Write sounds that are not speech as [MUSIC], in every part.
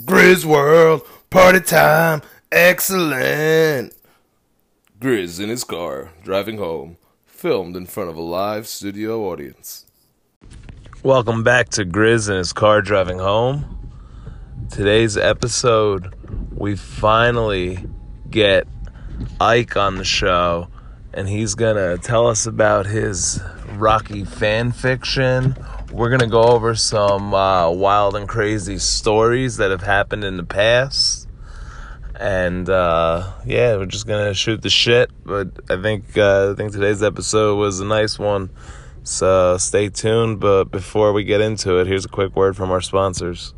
Grizz World, party time, excellent. Grizz in his car, driving home, filmed in front of a live studio audience. Welcome back to Grizz in his car driving home. Today's episode, we finally get Ike on the show, and he's gonna tell us about his Rocky fan fiction. We're gonna go over some uh, wild and crazy stories that have happened in the past, and uh, yeah, we're just gonna shoot the shit. But I think uh, I think today's episode was a nice one. So stay tuned. But before we get into it, here's a quick word from our sponsors.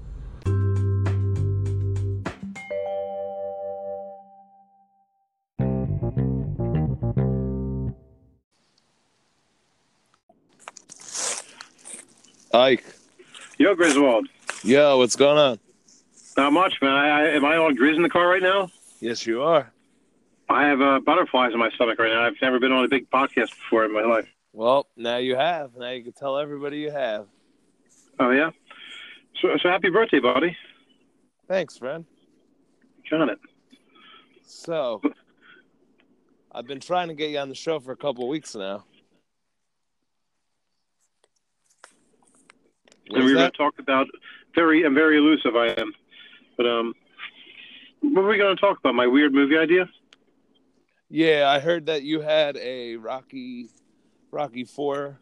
Yo, Griswold. yo, what's going on? Not much, man. I, I, am I on Grizz in the car right now? Yes, you are. I have uh, butterflies in my stomach right now. I've never been on a big podcast before in my life. Well, now you have. Now you can tell everybody you have. Oh, yeah? So, so happy birthday, buddy. Thanks, friend. Got it. So, I've been trying to get you on the show for a couple weeks now. What and we were going to talk about very, I'm very elusive, I am. But, um, what were we going to talk about? My weird movie idea? Yeah, I heard that you had a Rocky, Rocky Four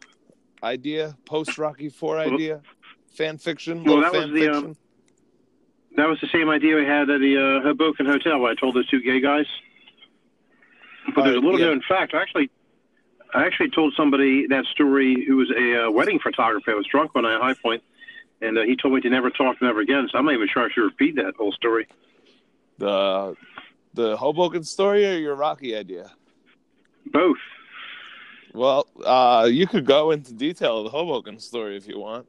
idea, post Rocky Four idea, fan fiction, Well, that was the, um, That was the same idea we had at the uh, Hoboken Hotel where I told those two gay guys. But there's a Uh, little yeah. known fact. I actually, I actually told somebody that story who was a uh, wedding photographer. I was drunk one night at High Point, and uh, he told me to never talk to him ever again. So I'm not even sure I should repeat that whole story. the the Hoboken story or your Rocky idea? Both. Well, uh, you could go into detail of the Hoboken story if you want.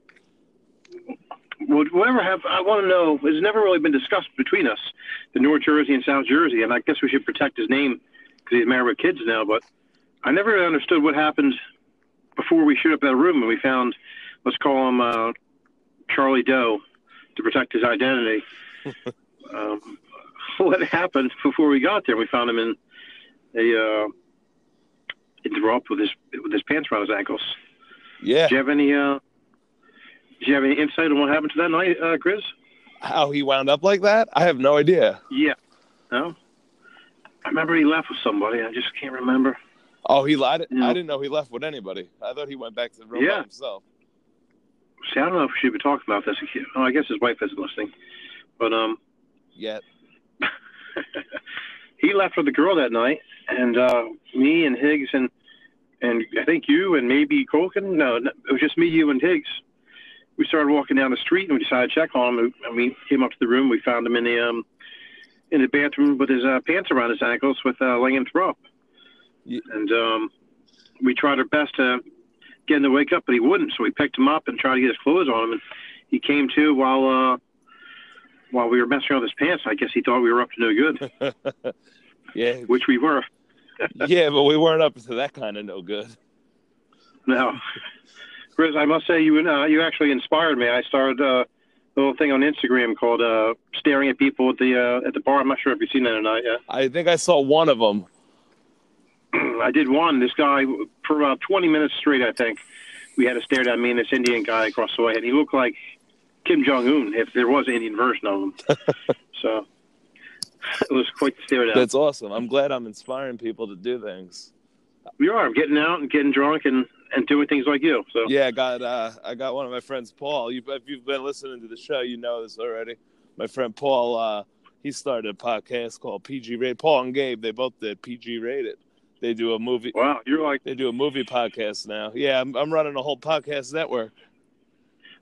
Would whatever have I want to know? It's never really been discussed between us, the North Jersey and South Jersey, and I guess we should protect his name because he's married with kids now. But I never really understood what happened before we showed up at that room and we found, let's call him uh, Charlie Doe, to protect his identity. [LAUGHS] um, what happened before we got there? We found him in a uh, interrupt with his with his pants around his ankles. Yeah, Do you have any? Uh, do you have any insight on what happened to that night, uh, Grizz? how he wound up like that? I have no idea. Yeah. No? I remember he left with somebody. I just can't remember. Oh, he lied. No. I didn't know he left with anybody. I thought he went back to the room by himself. See, I don't know if she would be talking about this. Oh, I guess his wife isn't listening. But um, Yet. [LAUGHS] he left with the girl that night, and uh, me and Higgs and and I think you and maybe Colkin. No, no, it was just me, you, and Higgs. We started walking down the street and we decided to check on him. And we came up to the room. We found him in the um in the bathroom with his uh, pants around his ankles with uh, laying in throw up. And um, we tried our best to get him to wake up, but he wouldn't. So we picked him up and tried to get his clothes on him, and he came to while uh, while we were messing around with his pants. I guess he thought we were up to no good, [LAUGHS] Yeah, which we were. [LAUGHS] yeah, but we weren't up to that kind of no good. No, Chris, I must say you uh, you actually inspired me. I started uh, a little thing on Instagram called uh, "Staring at People at the uh, at the Bar." I'm not sure if you've seen that or not yet. I think I saw one of them. [CLEARS THROAT] I did one. This guy for about 20 minutes straight. I think we had to stare at me and this Indian guy across the way, and he looked like Kim Jong Un if there was an Indian version of him. [LAUGHS] so [LAUGHS] it was quite the stare down. That's awesome. I'm glad I'm inspiring people to do things. We are getting out and getting drunk and and doing things like you. So Yeah, I got uh, I got one of my friends, Paul. You, if you've been listening to the show, you know this already. My friend Paul, uh, he started a podcast called PG Rated. Paul and Gabe, they both did PG Rated. They do a movie. wow, you're like They do a movie podcast now. Yeah, I'm, I'm running a whole podcast network.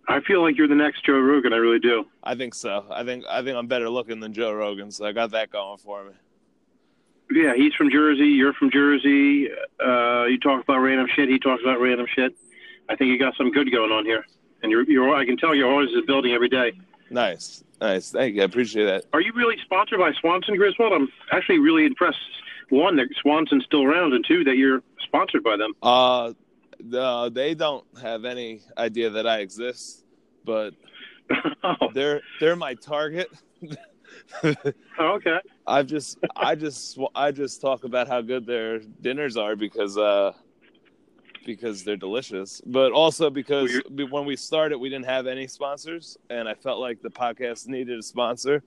I feel like you're the next Joe Rogan. I really do. I think so. I think I think I'm better looking than Joe Rogan, so I got that going for me. Yeah, he's from Jersey. You're from Jersey. Uh, you talk about random shit. He talks about random shit. I think you got some good going on here, and you're, you're I can tell you're always is building every day. Nice, nice. Thank you. I appreciate that. Are you really sponsored by Swanson Griswold? I'm actually really impressed. One, that Swanson's still around, and two, that you're sponsored by them. Uh, the, they don't have any idea that I exist, but [LAUGHS] oh, They're they're my target. [LAUGHS] okay. I've just I just I just talk about how good their dinners are because uh because they're delicious, but also because Well, we- when we started we didn't have any sponsors, and I felt like the podcast needed a sponsor.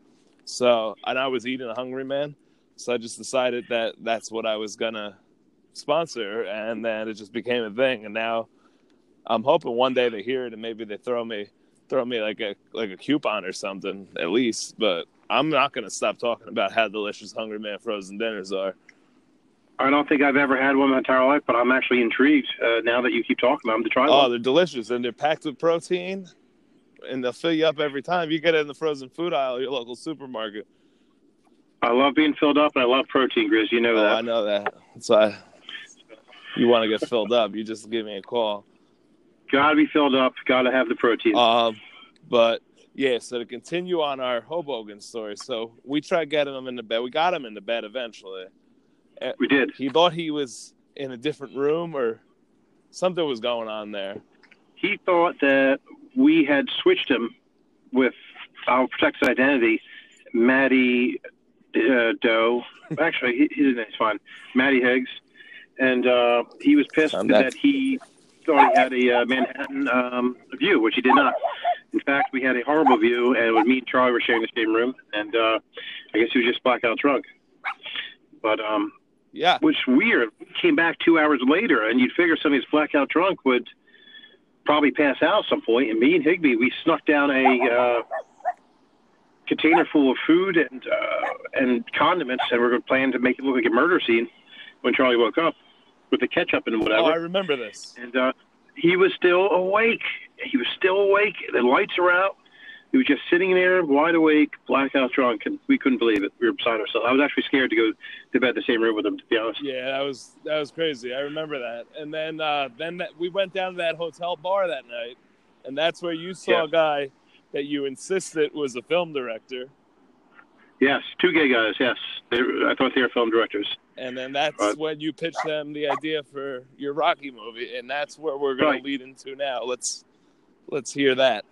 So and I was eating a hungry man, so I just decided that that's what I was gonna sponsor, and then it just became a thing. And now I'm hoping one day they hear it and maybe they throw me throw me like a like a coupon or something at least. But I'm not gonna stop talking about how delicious Hungry Man frozen dinners are. I don't think I've ever had one my entire life, but I'm actually intrigued uh, now that you keep talking about them to try Oh, one. they're delicious and they're packed with protein, and they'll fill you up every time. You get it in the frozen food aisle at your local supermarket. I love being filled up, and I love protein, Grizz. You know Oh, that. I know that. That's why you want to get filled up. You just give me a call. Got to be filled up. Got to have the protein. Um, but yeah, so to continue on our Hoboken story, so we tried getting him in the bed. We got him in the bed eventually. we did. He thought he was in a different room or something was going on there. He thought that we had switched him with our protected identity, Maddie uh, Doe. Actually, he, his name's fine, Matty Higgs, and uh, he was pissed that he thought he had a uh, Manhattan um, view, which he did not. In fact, we had a horrible view, and with me and Charlie were sharing the same room, and uh, I guess he was just blackout drunk. But um, Yeah. which weird. Came back two hours later, and you'd figure somebody who's blackout drunk would probably pass out at some point. And me and Higby, we snuck down a uh, container full of food and uh, and condiments, and we are planning to make it look like a murder scene when Charlie woke up with the ketchup and Oh, whatever. I remember this. and uh, he was still awake. He was still awake. The lights are out. He was just sitting there, wide awake, blackout drunk, and we couldn't believe it. We were beside ourselves. I was actually scared to go to bed the same room with him, to be honest. Yeah, that was that was crazy. I remember that. And then uh, then that, we went down to that hotel bar that night, and that's where you saw Yeah. a guy that you insisted was a film director. Yes, two gay guys. Yes, they, I thought they were film directors. And then that's Right. when you pitched them the idea for your Rocky movie, and that's where we're going Right. to lead into now. Let's let's hear that.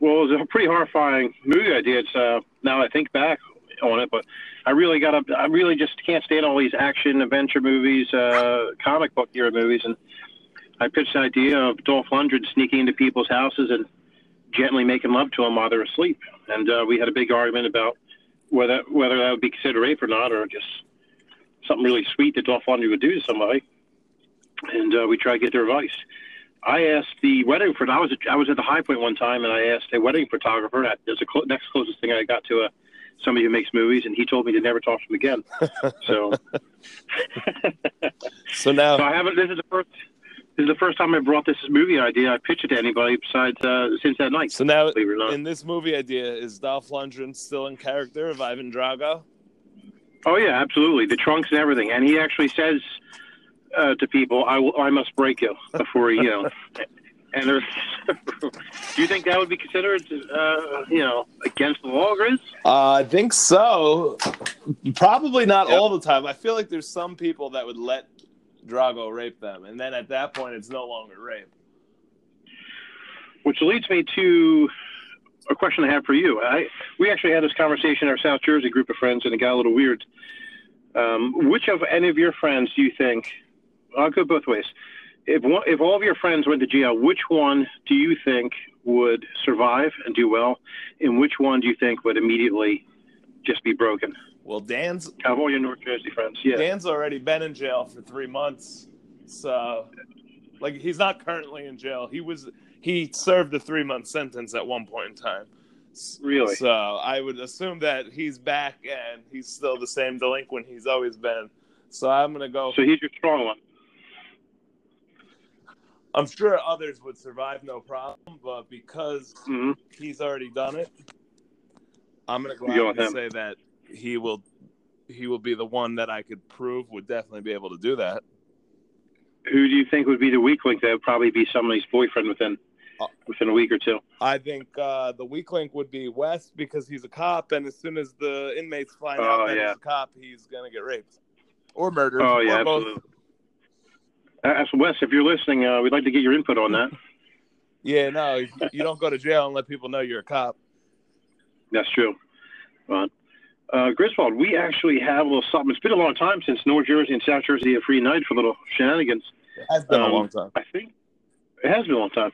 Well, it was a pretty horrifying movie idea. It's uh, now I think back on it, but I really got up. I really just can't stand all these action adventure movies, uh, comic book era movies, and I pitched the idea of Dolph Lundgren sneaking into people's houses and gently making love to them while they're asleep. And uh, we had a big argument about whether whether that would be considered rape or not, or just something really sweet that Dolph Lundgren would do to somebody. And uh, we tried to get their advice. I asked the wedding for I was I was at the High Point one time, and I asked a wedding photographer. That is the clo- next closest thing I got to a somebody who makes movies, and he told me to never talk to him again. so, [LAUGHS] So now, so I haven't. This is the first. This is the first time I brought this movie idea. I pitched it to anybody besides uh, since that night. so now Believe it or not. in this movie idea, is Dolph Lundgren still in character of Ivan Drago? Oh yeah, absolutely. The trunks and everything, and he actually says uh, to people, "I will, I must break you before you know." [LAUGHS] And there's, [LAUGHS] do you think that would be considered, uh, you know, against the law, Grizz? Uh, I think so. Probably not Yep. all the time. I feel like there's some people that would let Drago rape them, and then at that point, it's no longer rape. Which leads me to a question I have for you. I, we actually had this conversation in our South Jersey group of friends, and it got a little weird. Um, which of any of your friends do you think? I'll go both ways. If one, if all of your friends went to jail, which one do you think would survive and do well, and which one do you think would immediately just be broken? Well, Dan's of North Jersey friends, yeah. Dan's already been in jail for three months, so like he's not currently in jail. He was he served a three month sentence at one point in time. Really? So I would assume that he's back and he's still the same delinquent he's always been. So I'm gonna go. So he's your strong one. I'm sure others would survive no problem, but because hmm he's already done it, I'm gonna go You go out with and him. say that he will he will be the one that I could prove would definitely be able to do that. Who do you think would be the weak link? That would probably be somebody's boyfriend within Uh, within a week or two. I think uh, the weak link would be West because he's a cop, and as soon as the inmates find Oh, out that yeah. he's a cop, he's gonna get raped or murdered. Oh yeah, or both. absolutely. So Wes, if you're listening, uh, we'd like to get your input on that. [LAUGHS] Yeah, no, you don't go to jail and let people know you're a cop. That's true. But, uh, Griswold, we actually have a little something. It's been a long time since North Jersey and South Jersey have reunited for little shenanigans. It has been Um, a long time. I think it has been a long time.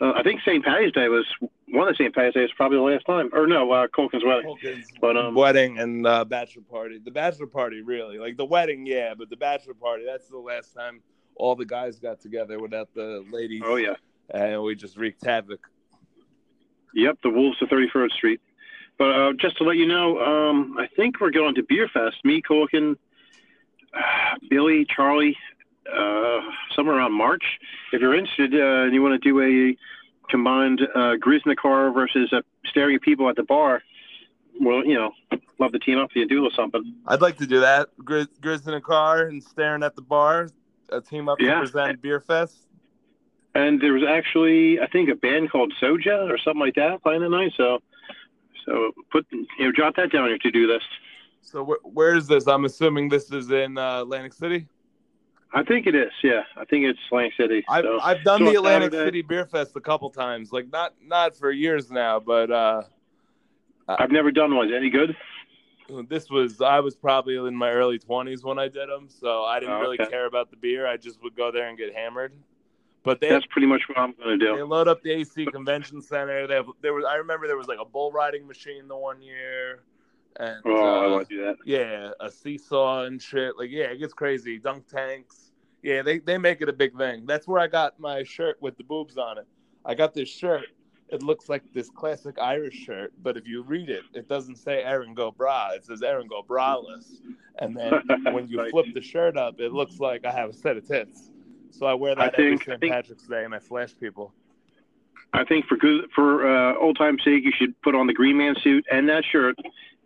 Uh, I think St. Patty's Day was one of St. Patty's Day was probably the last time, or no, uh, Colkin's wedding. Culkin's But um, wedding and uh, bachelor party. The bachelor party, really, like the wedding, yeah, but the bachelor party—that's the last time all the guys got together without the ladies, oh yeah, and we just wreaked havoc. yep, the Wolves of 33rd Street. But uh, just to let you know, um, I think we're going to Beer Fest. Me, Colkin, uh, [SIGHS] Billy, Charlie, uh, somewhere around March. If you're interested uh, and you want to do a combined uh, Grizz in the car versus uh, staring at people at the bar, well, you know, love to team up with you and do a little something. I'd like to do that. Grizz, Grizz in a car and staring at the bar. A team up Yeah. to present Beer Fest. And there was actually, I think, a band called Soja or something like that playing that night. So, so put you know, jot that down on your to-do list. So wh- where is this? I'm assuming this is in uh, Atlantic City. I think it is. Yeah, I think it's Atlantic City. I've so. I've done so the Atlantic Saturday- City Beer Fest a couple times. Like not not for years now, but uh, I've never done one. Is it any good? this was I was probably in my early 20s when I did them, so I didn't Oh, really okay. care about the beer. I just would go there and get hammered. But they That's pretty much what I'm going to do. they load up the AC Convention Center. They have there was I remember there was like a bull riding machine the one year, and Oh, I uh, want to do that. yeah, a seesaw and shit. Like yeah, it gets crazy. Dunk tanks. Yeah, they they make it a big thing. That's where I got my shirt with the boobs on it. I got this shirt. It looks like this classic Irish shirt, but if you read it, it doesn't say Erin Go Bragh. It says Erin Go Braless. And then [LAUGHS] when you flip the shirt up, it looks like I have a set of tits. So I wear that every think- I St. think- Patrick's Day, and I flash people. I think for good for uh, old time's sake, you should put on the Green Man suit and that shirt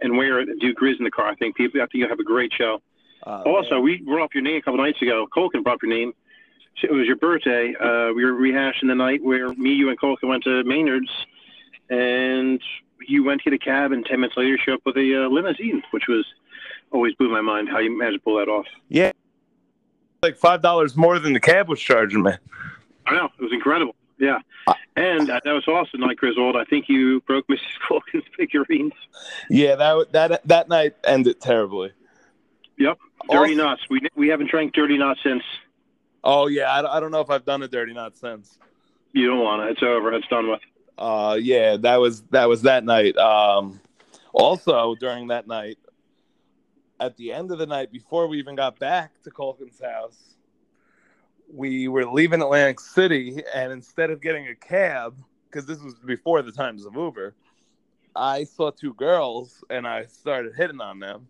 and wear it and do Grizz in the car. I think people. I think you'll have a great show. Uh, Also, we brought up your name a couple nights ago. Colkin brought up your name. It was your birthday. Uh, we were rehashing the night where me, you, and Colkin went to Maynard's, and you went to get a cab, and ten minutes later, you showed up with a uh, limousine, which was always blew my mind how you managed to pull that off. yeah, like five dollars more than the cab was charging me. I know it was incredible. Yeah, and uh, that was awesome night Griswold. I think you broke [LAUGHS] Mrs. Colkin's figurines. Yeah, that that that night ended terribly. Yep, dirty Also- nuts. We we haven't drank dirty nuts since. Oh yeah, I, I don't know if I've done a dirty knot since. You don't want it. It's over. It's done with. Uh, yeah, that was that was that night. Um, also during that night, at the end of the night, before we even got back to Colkin's house, we were leaving Atlantic City, and instead of getting a cab, because this was before the times of Uber, I saw two girls and I started hitting on them,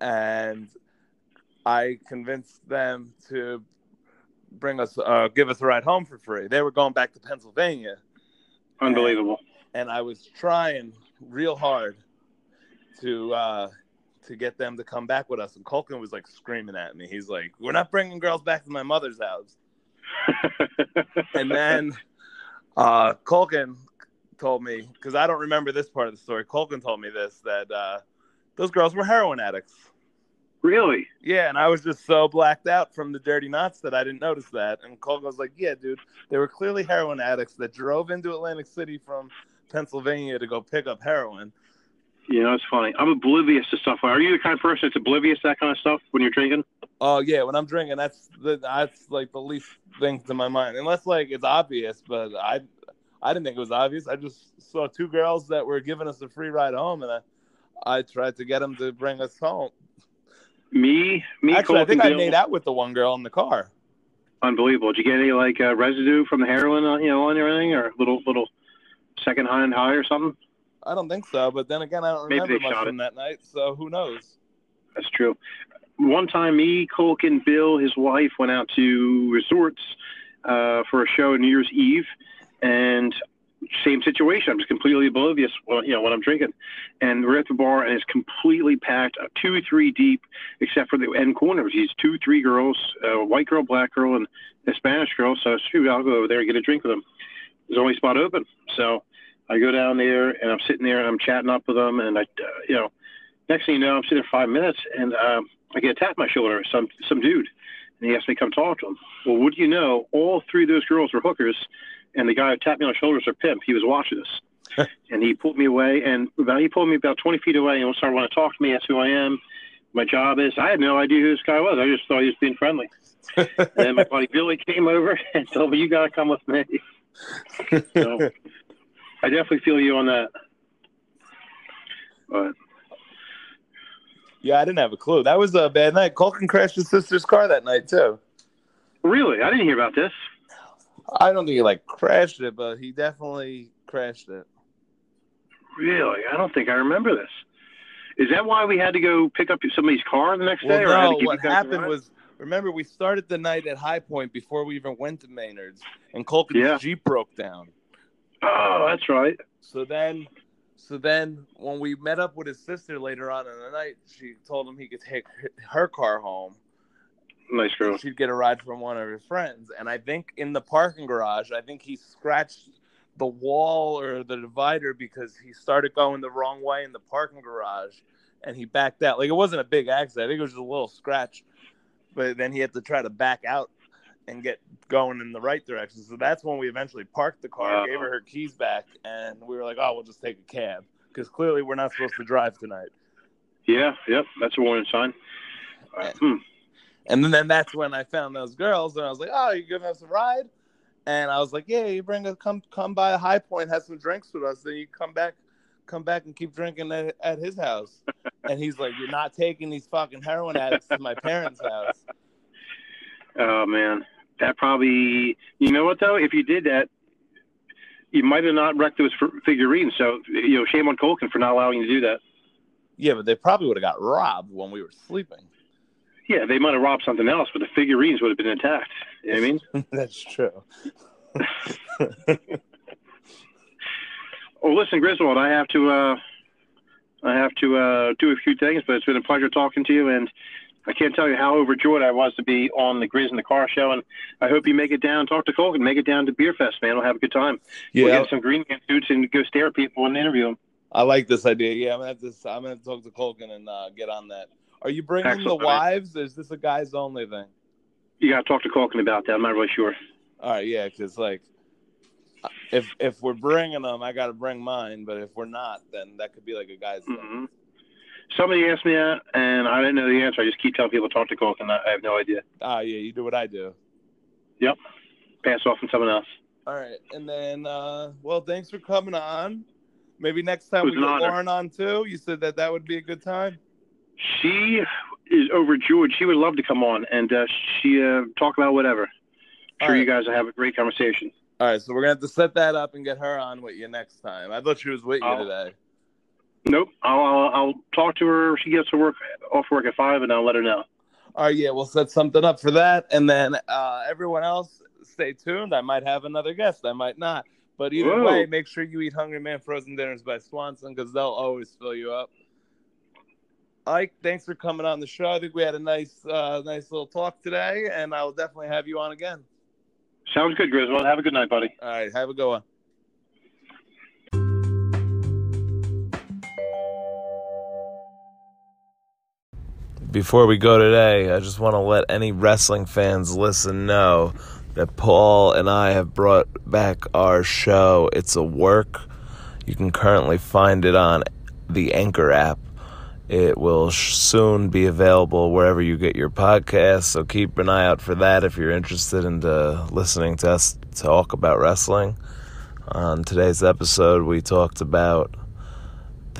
and I convinced them to bring us, uh, give us a ride home for free. They were going back to Pennsylvania Unbelievable. and I was trying real hard to uh, to get them to come back with us. And Colkin was like screaming at me. He's like, "We're not bringing girls back to my mother's house." [LAUGHS] And then uh, Colkin told me because I don't remember this part of the story. Colkin told me this that uh, those girls were heroin addicts. really? Yeah, and I was just so blacked out from the dirty knots that I didn't notice that. And Colton was like, "Yeah, dude, they were clearly heroin addicts that drove into Atlantic City from Pennsylvania to go pick up heroin." You know, it's funny. I'm oblivious to stuff. Are you the kind of person that's oblivious to that kind of stuff when you're drinking? Oh yeah, when I'm drinking, that's the that's like the least thing to my mind, unless like it's obvious. But I I didn't think it was obvious. I just saw two girls that were giving us a free ride home, and I I tried to get them to bring us home. Me, me, Actually, I think I made out with the one girl in the car. Unbelievable. Did you get any like uh, residue from the heroin, uh, you know, on your anything, or little little second hand high or something? I don't think so, but then again, I don't Maybe remember much from that night, so who knows? That's true. One time, me, Colkin, Bill, his wife went out to resorts uh, for a show on New Year's Eve, and same situation. I'm just completely oblivious, well, you know, when I'm drinking, and we're at the bar, and it's completely packed, uh, two, three deep, except for the end corners. These two, three girls, a white girl, black girl, and a Spanish girl. So shoot, I'll go over there and get a drink with them. There's only spot open, so I go down there, and I'm sitting there, and I'm chatting up with them, and I, uh, you know next thing you know, I'm sitting there five minutes, and um, I get a tap on my shoulder, some some dude, and he asked me to come talk to him. Well, what do you know? All three of those girls were hookers and the guy who tapped me on the shoulder was a pimp. He was watching us, and he pulled me away, and about he pulled me about 20 feet away, and started want to talk to me. That's who I am. My job is. I had no idea who this guy was. I just thought he was being friendly. [LAUGHS] and then my buddy Billy came over and [LAUGHS] told me, "You got to come with me." [LAUGHS] so I definitely feel you on that. But Yeah, I didn't have a clue. That was a bad night. Culkin crashed his sister's car that night too. really, I didn't hear about this. I don't think he like crashed it, but he definitely crashed it. Really, I don't think I remember this. Is that why we had to go pick up somebody's car the next day? Well, or I had to no, what you guys a happened was remember we started the night at High Point before we even went to Maynard's, and Culkin's Yeah. Jeep broke down. Oh, that's right. So then, so then when we met up with his sister later on in the night, she told him he could take her car home. Nice girl. She'd get a ride from one of his friends, and I think in the parking garage, I think he scratched the wall or the divider because he started going the wrong way in the parking garage, and he backed out. Like it wasn't a big accident; I think it was just a little scratch, but then he had to try to back out and get going in the right direction. So that's when we eventually parked the car, Wow. gave her her keys back, and we were like, "Oh, we'll just take a cab." Because clearly we're not supposed to drive tonight. Yeah, yep, that's a warning sign. Uh, hmm. And then, then that's when I found those girls, and I was like, "Oh, you giving us a ride?" And I was like, "Yeah, you bring us come come by a High Point, have some drinks with us, then you come back, come back and keep drinking at, at his house." [LAUGHS] and he's like, "You're not taking these fucking heroin addicts to my parents' house." [LAUGHS] Oh man, that probably. You know what though? If you did that, you might have not wrecked those figurines. So you know, shame on Colkin for not allowing you to do that. Yeah, but they probably would have got robbed when we were sleeping. Yeah, they might have robbed something else, but the figurines would have been intact. You know what I mean? [LAUGHS] that's true. [LAUGHS] [LAUGHS] Oh, listen, Griswold, I have to. uh I have to uh, do a few things, but it's been a pleasure talking to you, and I can't tell you how overjoyed I was to be on the Grizz and the Car Show, and I hope you make it down, talk to Colgan, make it down to Beer Fest, man. We'll have a good time. Yeah, We'll get some green man suits and go stare at people and interview them. I like this idea. Yeah, I'm gonna have to. I'm gonna talk to Colgan and uh, get on that. Are you bringing Excellent. the wives? Is this a guys only thing? You got to talk to Colgan about that. I'm not really sure. All right, yeah, because like, if if we're bringing them, I got to bring mine. But if we're not, then that could be like a guy's thing. Somebody asked me that, and I didn't know the answer. I just keep telling people to talk to Colgan. I I have no idea. Ah, yeah, you do what I do. Yep, pass off on someone else. All right, and then uh, well, thanks for coming on. Maybe next time we get honor. Lauren on too. You said that that would be a good time. She is overjoyed. She would love to come on and uh, she uh, talk about whatever. All Sure, right. you guys will have a great conversation. All right, so we're gonna have to set that up and get her on with you next time. I thought she was with you Oh. today. Nope. I'll, I'll I'll talk to her. She gets to work off work at five, and I'll let her know. All right, yeah, we'll set something up for that, and then uh, everyone else, stay tuned. I might have another guest, I might not, but either Whoa. way, make sure you eat Hungry Man frozen dinners by Swanson because they'll always fill you up. Ike, thanks for coming on the show. I think we had a nice, uh, nice little talk today, and I'll definitely have you on again. Sounds good, Griswold. Have a good night, buddy. All right, have a good one. Before we go today, I just want to let any wrestling fans listen know that Paul and I have brought back our show. It's a work. You can currently find it on the Anchor app. It will soon be available wherever you get your podcasts, so keep an eye out for that if you're interested in uh, listening to us talk about wrestling. On today's episode, we talked about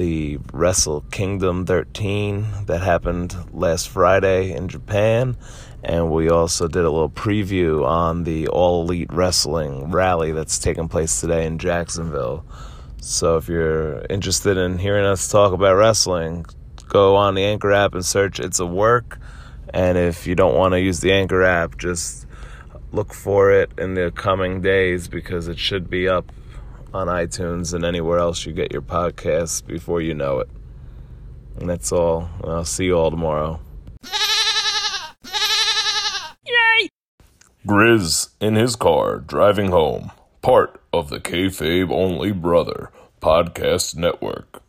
the Wrestle Kingdom 13 that happened last Friday in Japan, and we also did a little preview on the All Elite Wrestling rally that's taking place today in Jacksonville. So if you're interested in hearing us talk about wrestling, go on the Anchor app and search It's a Work. And if you don't want to use the Anchor app, just look for it in the coming days because it should be up on iTunes and anywhere else you get your podcasts before you know it. And that's all. I'll see you all tomorrow. Grizz in his car driving home. Part of the Kayfabe Only Brother Podcast Network.